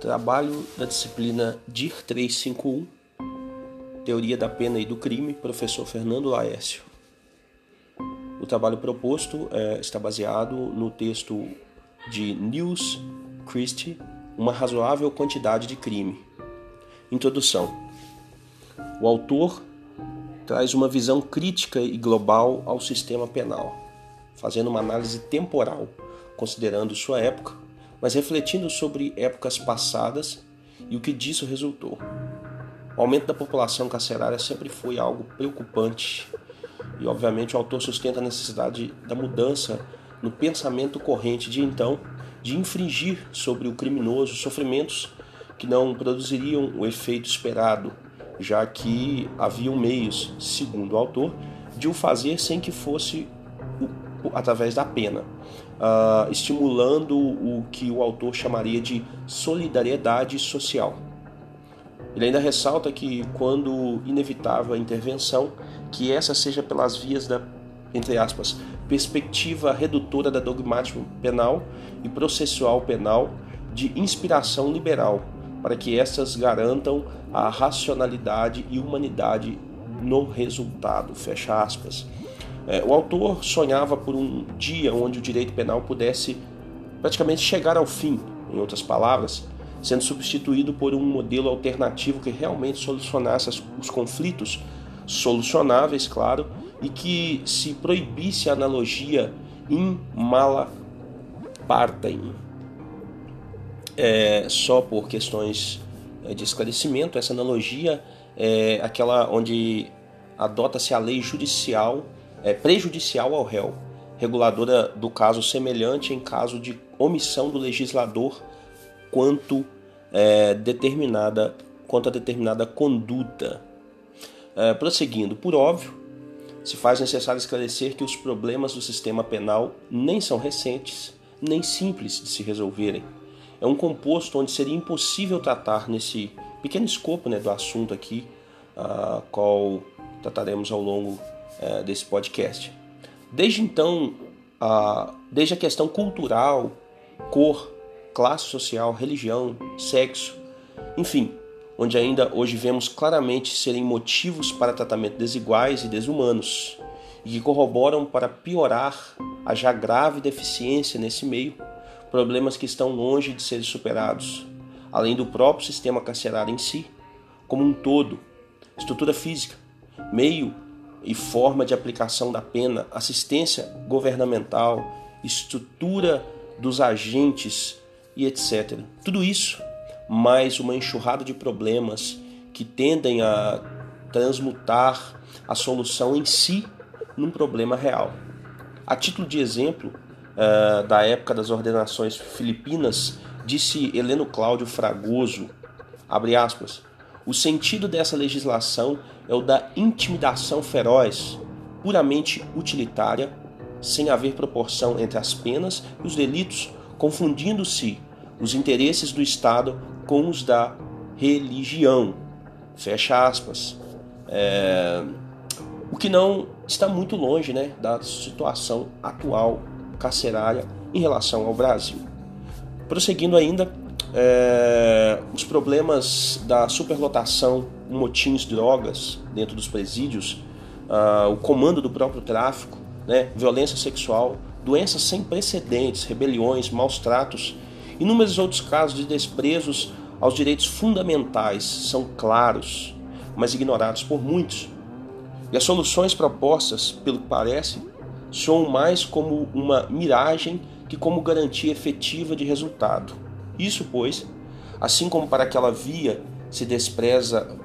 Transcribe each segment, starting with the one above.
Trabalho da disciplina DIR 351, Teoria da Pena e do Crime, professor Fernando Laércio. O trabalho proposto é, está baseado no texto de News Christie, Uma Razoável Quantidade de Crime. Introdução. O autor traz uma visão crítica e global ao sistema penal, fazendo uma análise temporal, considerando sua época mas refletindo sobre épocas passadas e o que disso resultou. O aumento da população carcerária sempre foi algo preocupante e, obviamente, o autor sustenta a necessidade da mudança no pensamento corrente de então de infringir sobre o criminoso sofrimentos que não produziriam o efeito esperado, já que haviam meios, segundo o autor, de o fazer sem que fosse através da pena uh, estimulando o que o autor chamaria de solidariedade social. Ele ainda ressalta que, quando inevitável a intervenção, que essa seja pelas vias da, entre aspas, perspectiva redutora da dogmática penal e processual penal de inspiração liberal, para que essas garantam a racionalidade e humanidade no resultado. Fecha aspas. É, o autor sonhava por um dia onde o direito penal pudesse praticamente chegar ao fim, em outras palavras, sendo substituído por um modelo alternativo que realmente solucionasse os conflitos, solucionáveis, claro, e que se proibisse a analogia in mala partem. É, só por questões é, de esclarecimento, essa analogia é aquela onde adota-se a lei judicial é, prejudicial ao réu, reguladora do caso semelhante em caso de omissão do legislador quanto é, determinada quanto a determinada conduta. É, prosseguindo, por óbvio, se faz necessário esclarecer que os problemas do sistema penal nem são recentes, nem simples de se resolverem. É um composto onde seria impossível tratar nesse pequeno escopo né, do assunto aqui, a qual trataremos ao longo é, desse podcast. Desde então, a, desde a questão cultural, cor, classe social, religião, sexo, enfim, onde ainda hoje vemos claramente serem motivos para tratamento desiguais e desumanos, e que corroboram para piorar a já grave deficiência nesse meio, problemas que estão longe de serem superados, além do próprio sistema carcerário em si, como um todo, estrutura física, meio e forma de aplicação da pena, assistência governamental, estrutura dos agentes e etc. Tudo isso, mais uma enxurrada de problemas que tendem a transmutar a solução em si num problema real. A título de exemplo, uh, da época das ordenações filipinas, disse Heleno Cláudio Fragoso, abre aspas, o sentido dessa legislação é o da intimidação feroz, puramente utilitária, sem haver proporção entre as penas e os delitos, confundindo-se os interesses do Estado com os da religião. Fecha aspas. É... O que não está muito longe né, da situação atual carcerária em relação ao Brasil. Prosseguindo ainda, é, os problemas da superlotação, motins, drogas dentro dos presídios, uh, o comando do próprio tráfico, né, violência sexual, doenças sem precedentes, rebeliões, maus tratos, inúmeros outros casos de desprezos aos direitos fundamentais são claros, mas ignorados por muitos. E as soluções propostas, pelo que parece, soam mais como uma miragem que como garantia efetiva de resultado. Isso, pois, assim como para aquela via se despreza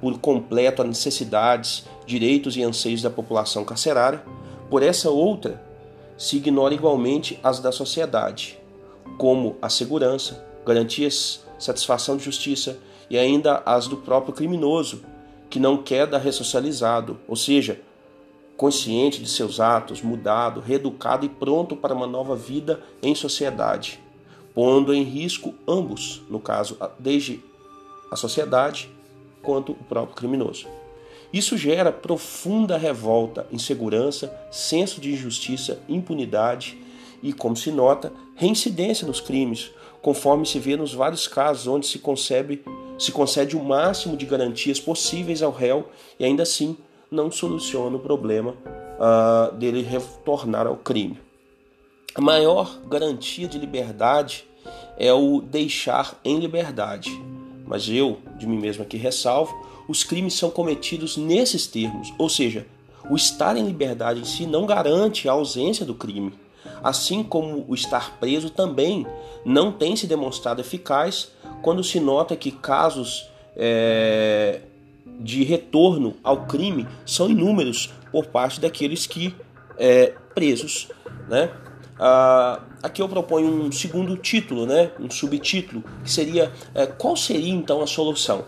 por completo as necessidades, direitos e anseios da população carcerária, por essa outra se ignora igualmente as da sociedade, como a segurança, garantias, satisfação de justiça e ainda as do próprio criminoso, que não queda ressocializado, ou seja, consciente de seus atos, mudado, reeducado e pronto para uma nova vida em sociedade pondo em risco ambos, no caso, desde a sociedade quanto o próprio criminoso. Isso gera profunda revolta, insegurança, senso de injustiça, impunidade e, como se nota, reincidência nos crimes, conforme se vê nos vários casos onde se concebe se concede o máximo de garantias possíveis ao réu e ainda assim não soluciona o problema uh, dele retornar ao crime. A maior garantia de liberdade é o deixar em liberdade. Mas eu, de mim mesmo aqui, ressalvo: os crimes são cometidos nesses termos, ou seja, o estar em liberdade em si não garante a ausência do crime. Assim como o estar preso também não tem se demonstrado eficaz quando se nota que casos é, de retorno ao crime são inúmeros por parte daqueles que é, presos, né? Ah, aqui eu proponho um segundo título, né? um subtítulo, que seria é, qual seria então a solução?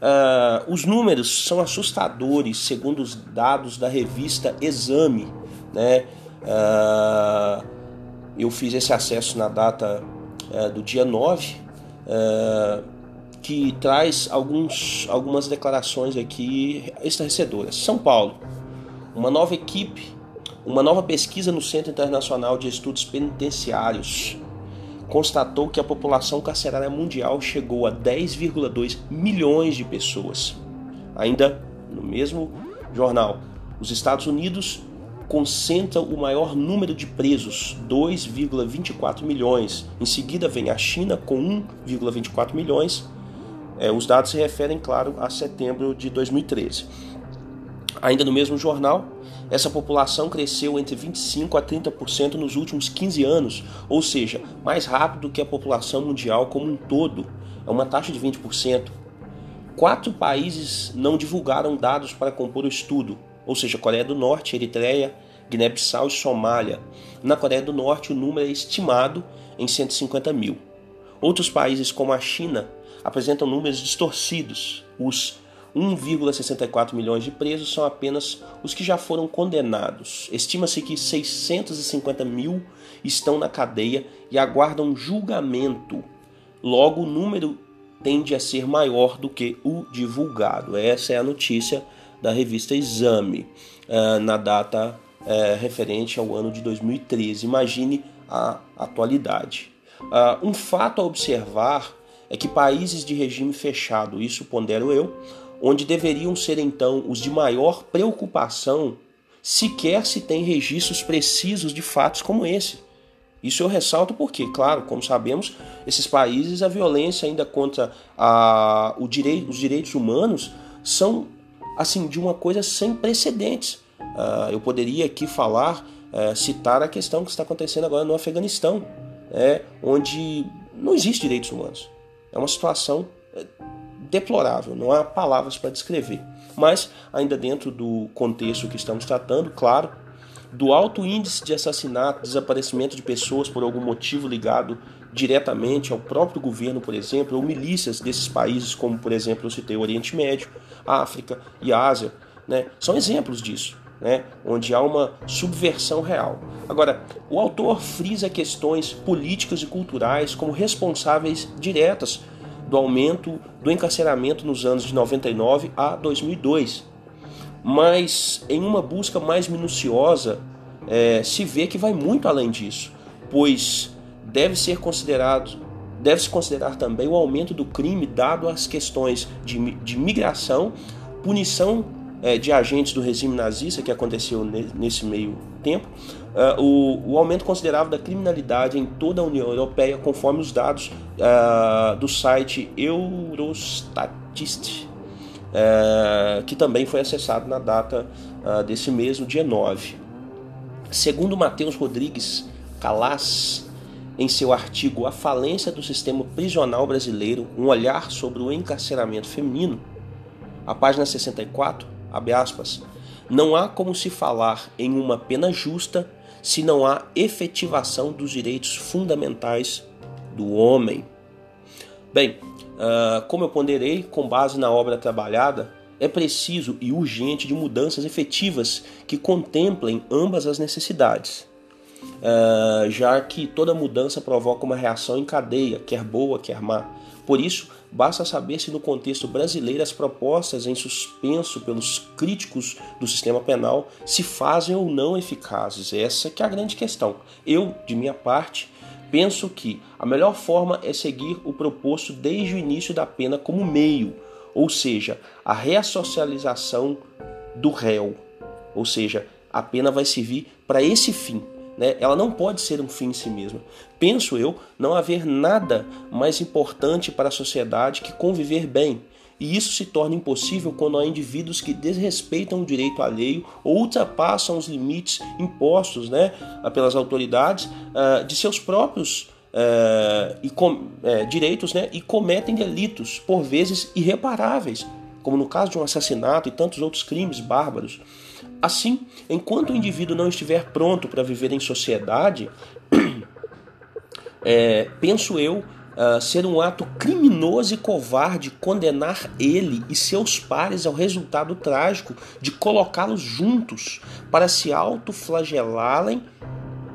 Ah, os números são assustadores, segundo os dados da revista Exame. Né? Ah, eu fiz esse acesso na data é, do dia 9, é, que traz alguns, algumas declarações aqui estarrecedoras. São Paulo, uma nova equipe uma nova pesquisa no Centro Internacional de Estudos Penitenciários constatou que a população carcerária mundial chegou a 10,2 milhões de pessoas. Ainda no mesmo jornal, os Estados Unidos concentram o maior número de presos, 2,24 milhões. Em seguida vem a China com 1,24 milhões. É, os dados se referem, claro, a setembro de 2013. Ainda no mesmo jornal, essa população cresceu entre 25% a 30% nos últimos 15 anos, ou seja, mais rápido que a população mundial como um todo. É uma taxa de 20%. Quatro países não divulgaram dados para compor o estudo, ou seja, Coreia do Norte, Eritreia, Guiné-Bissau e Somália. Na Coreia do Norte, o número é estimado em 150 mil. Outros países, como a China, apresentam números distorcidos. Os 1,64 milhões de presos são apenas os que já foram condenados. Estima-se que 650 mil estão na cadeia e aguardam julgamento. Logo, o número tende a ser maior do que o divulgado. Essa é a notícia da revista Exame, uh, na data uh, referente ao ano de 2013. Imagine a atualidade. Uh, um fato a observar é que países de regime fechado, isso pondero eu, onde deveriam ser então os de maior preocupação, sequer se tem registros precisos de fatos como esse. Isso eu ressalto porque, claro, como sabemos, esses países a violência ainda contra a, o direito, os direitos humanos são assim de uma coisa sem precedentes. Uh, eu poderia aqui falar, uh, citar a questão que está acontecendo agora no Afeganistão, é, onde não existe direitos humanos. É uma situação deplorável, não há palavras para descrever. Mas, ainda dentro do contexto que estamos tratando, claro, do alto índice de assassinato, desaparecimento de pessoas por algum motivo ligado diretamente ao próprio governo, por exemplo, ou milícias desses países, como por exemplo eu citei o Oriente Médio, África e Ásia, né, são exemplos disso. Né, onde há uma subversão real. Agora, o autor frisa questões políticas e culturais como responsáveis diretas do aumento do encarceramento nos anos de 99 a 2002. Mas em uma busca mais minuciosa, é, se vê que vai muito além disso, pois deve ser considerado deve-se considerar também o aumento do crime dado às questões de, de migração, punição de agentes do regime nazista que aconteceu nesse meio tempo, uh, o, aumento considerável da criminalidade em toda a União Europeia, conforme os dados uh, do site Eurostatist, que também foi acessado na data desse mês, no dia 9. Segundo Matheus Rodrigues Calas, em seu artigo A Falência do Sistema Prisional Brasileiro, um olhar sobre o encarceramento feminino, a página 64, abre aspas, não há como se falar em uma pena justa se não há efetivação dos direitos fundamentais do homem. Bem, uh, como eu ponderei, com base na obra trabalhada, é preciso e urgente de mudanças efetivas que contemplem ambas as necessidades, uh, já que toda mudança provoca uma reação em cadeia, quer boa, quer má. Por isso, basta saber se no contexto brasileiro as propostas em suspenso pelos críticos do sistema penal se fazem ou não eficazes. Essa que é a grande questão. Eu, de minha parte, penso que a melhor forma é seguir o proposto desde o início da pena como meio, ou seja, a reassocialização do réu. Ou seja, a pena vai servir para esse fim. Né? Ela não pode ser um fim em si mesma. Penso eu não haver nada mais importante para a sociedade que conviver bem. E isso se torna impossível quando há indivíduos que desrespeitam o direito alheio ou ultrapassam os limites impostos né, pelas autoridades uh, de seus próprios uh, e com, uh, direitos né, e cometem delitos, por vezes irreparáveis, como no caso de um assassinato e tantos outros crimes bárbaros. Assim, enquanto o indivíduo não estiver pronto para viver em sociedade, é, penso eu uh, ser um ato criminoso e covarde condenar ele e seus pares ao resultado trágico de colocá-los juntos para se autoflagelarem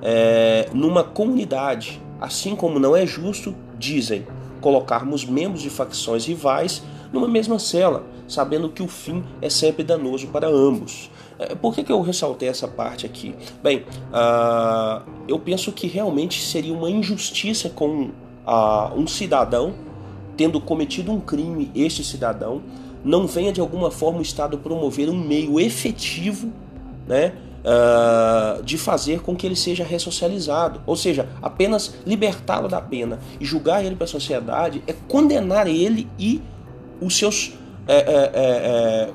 é, numa comunidade, assim como não é justo, dizem, colocarmos membros de facções rivais numa mesma cela, sabendo que o fim é sempre danoso para ambos. É, por que, que eu ressaltei essa parte aqui? Bem, uh, eu penso que realmente seria uma injustiça com uh, um cidadão, tendo cometido um crime, este cidadão, não venha de alguma forma o Estado promover um meio efetivo né, uh, de fazer com que ele seja ressocializado. Ou seja, apenas libertá-lo da pena e julgar ele para a sociedade é condenar ele e os seus. É, é, é,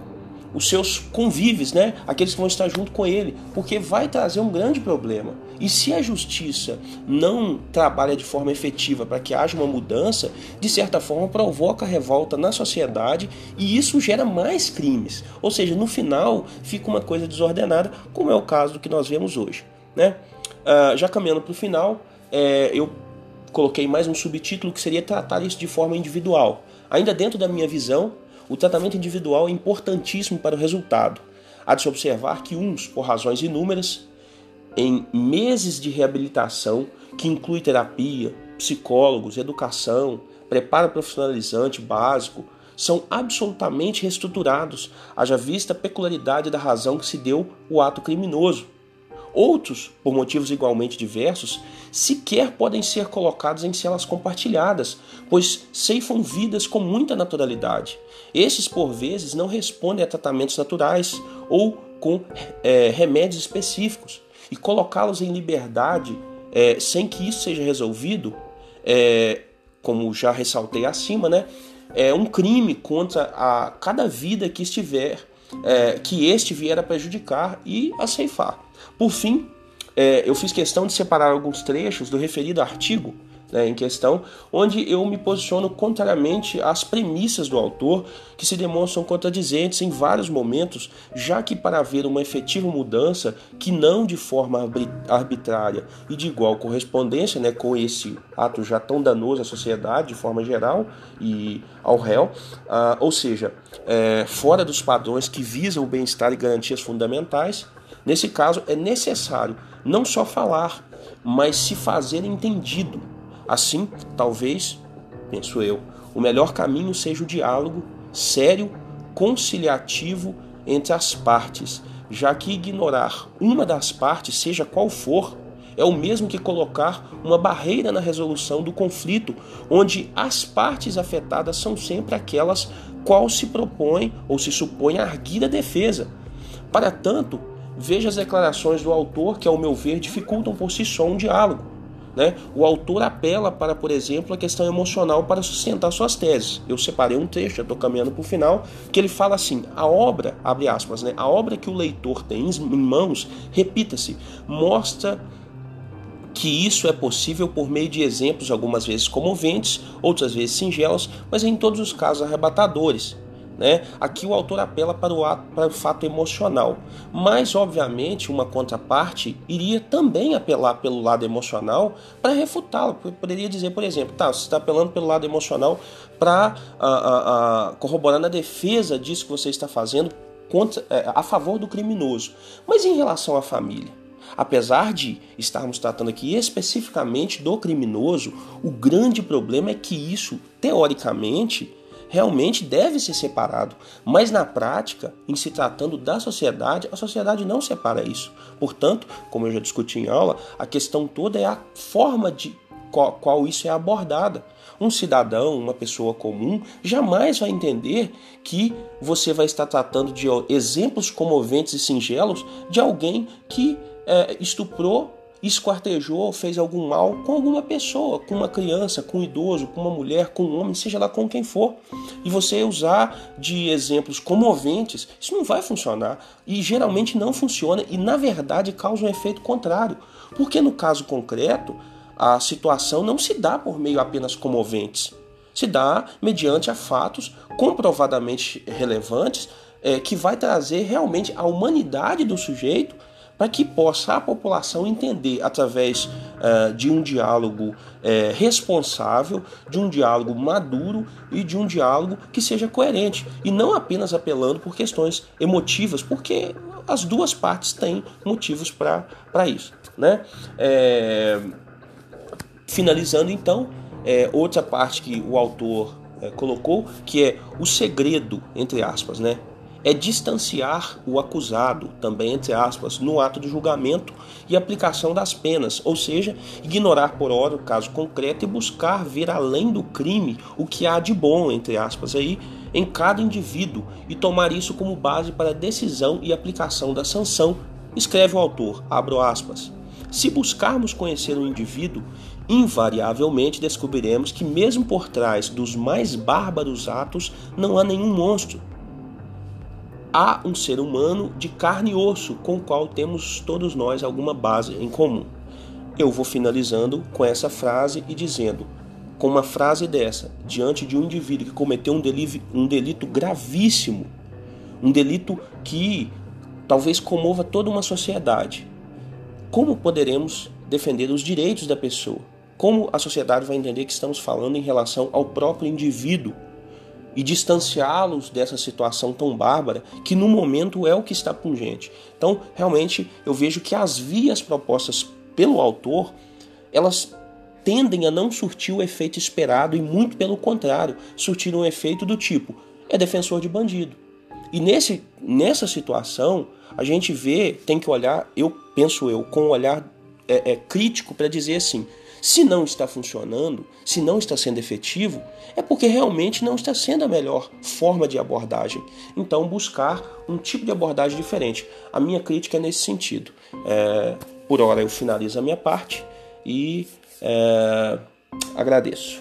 os seus convives, né? aqueles que vão estar junto com ele, porque vai trazer um grande problema. E se a justiça não trabalha de forma efetiva para que haja uma mudança, de certa forma provoca revolta na sociedade e isso gera mais crimes. Ou seja, no final fica uma coisa desordenada, como é o caso do que nós vemos hoje. Né? Uh, já caminhando para o final, é, eu coloquei mais um subtítulo que seria tratar isso de forma individual. Ainda dentro da minha visão, o tratamento individual é importantíssimo para o resultado. Há de se observar que uns, por razões inúmeras, em meses de reabilitação, que inclui terapia, psicólogos, educação, preparo profissionalizante básico, são absolutamente reestruturados, haja vista a peculiaridade da razão que se deu o ato criminoso. Outros, por motivos igualmente diversos, sequer podem ser colocados em celas compartilhadas, pois ceifam vidas com muita naturalidade. Estes, por vezes, não respondem a tratamentos naturais ou com é, remédios específicos. E colocá-los em liberdade é, sem que isso seja resolvido, é, como já ressaltei acima, né, é um crime contra a cada vida que estiver, é, que este vier a prejudicar e a ceifar. Por fim, é, eu fiz questão de separar alguns trechos do referido artigo né, em questão, onde eu me posiciono contrariamente às premissas do autor, que se demonstram contradizentes em vários momentos, já que para haver uma efetiva mudança, que não de forma arbitrária e de igual correspondência né, com esse ato já tão danoso à sociedade de forma geral e ao réu, ah, ou seja, é, fora dos padrões que visam o bem-estar e garantias fundamentais, nesse caso é necessário não só falar, mas se fazer entendido Assim, talvez, penso eu, o melhor caminho seja o diálogo sério, conciliativo entre as partes, já que ignorar uma das partes, seja qual for, é o mesmo que colocar uma barreira na resolução do conflito, onde as partes afetadas são sempre aquelas qual se propõe ou se supõe a defesa. Para tanto, veja as declarações do autor que, ao meu ver, dificultam por si só um diálogo. Né? O autor apela para, por exemplo, a questão emocional para sustentar suas teses. Eu separei um trecho, já estou caminhando para o final, que ele fala assim: a obra, abre aspas, né? a obra que o leitor tem em mãos, repita-se, mostra que isso é possível por meio de exemplos, algumas vezes comoventes, outras vezes singelos, mas em todos os casos arrebatadores. Né? Aqui o autor apela para o, ato, para o fato emocional, mas obviamente uma contraparte iria também apelar pelo lado emocional para refutá-lo. Poderia dizer, por exemplo, tá, você está apelando pelo lado emocional para corroborar na defesa disso que você está fazendo contra, é, a favor do criminoso. Mas em relação à família? Apesar de estarmos tratando aqui especificamente do criminoso, o grande problema é que isso, teoricamente, realmente deve ser separado. Mas na prática, em se tratando da sociedade, a sociedade não separa isso. Portanto, como eu já discuti em aula, a questão toda é a forma de qual, qual isso é abordada. Um cidadão, uma pessoa comum, jamais vai entender que você vai estar tratando de exemplos comoventes e singelos de alguém que é, estuprou esquartejou, fez algum mal com alguma pessoa, com uma criança, com um idoso, com uma mulher, com um homem, seja lá com quem for. E você usar de exemplos comoventes, isso não vai funcionar. E geralmente não funciona e, na verdade, causa um efeito contrário. Porque no caso concreto, a situação não se dá por meio apenas comoventes. Se dá mediante a fatos comprovadamente relevantes é, que vai trazer realmente a humanidade do sujeito para que possa a população entender através uh, de um diálogo uh, responsável, de um diálogo maduro e de um diálogo que seja coerente e não apenas apelando por questões emotivas, porque as duas partes têm motivos para isso. Né? É... Finalizando então, é, outra parte que o autor é, colocou, que é o segredo, entre aspas, né? É distanciar o acusado, também entre aspas, no ato de julgamento e aplicação das penas, ou seja, ignorar por hora o caso concreto e buscar ver além do crime o que há de bom, entre aspas, aí, em cada indivíduo e tomar isso como base para a decisão e aplicação da sanção, escreve o autor, abro aspas. Se buscarmos conhecer um indivíduo, invariavelmente descobriremos que mesmo por trás dos mais bárbaros atos não há nenhum monstro há um ser humano de carne e osso com o qual temos todos nós alguma base em comum. Eu vou finalizando com essa frase e dizendo: com uma frase dessa, diante de um indivíduo que cometeu um delito, um delito gravíssimo, um delito que talvez comova toda uma sociedade, como poderemos defender os direitos da pessoa? Como a sociedade vai entender que estamos falando em relação ao próprio indivíduo e distanciá-los dessa situação tão bárbara que no momento é o que está pungente. Então, realmente, eu vejo que as vias propostas pelo autor, elas tendem a não surtir o efeito esperado e muito pelo contrário, surtir um efeito do tipo é defensor de bandido. E nesse, nessa situação, a gente vê, tem que olhar, eu penso eu, com um olhar é, é, crítico para dizer assim: se não está funcionando, se não está sendo efetivo, é porque realmente não está sendo a melhor forma de abordagem. Então, buscar um tipo de abordagem diferente. A minha crítica é nesse sentido. É, por hora, eu finalizo a minha parte e é, agradeço.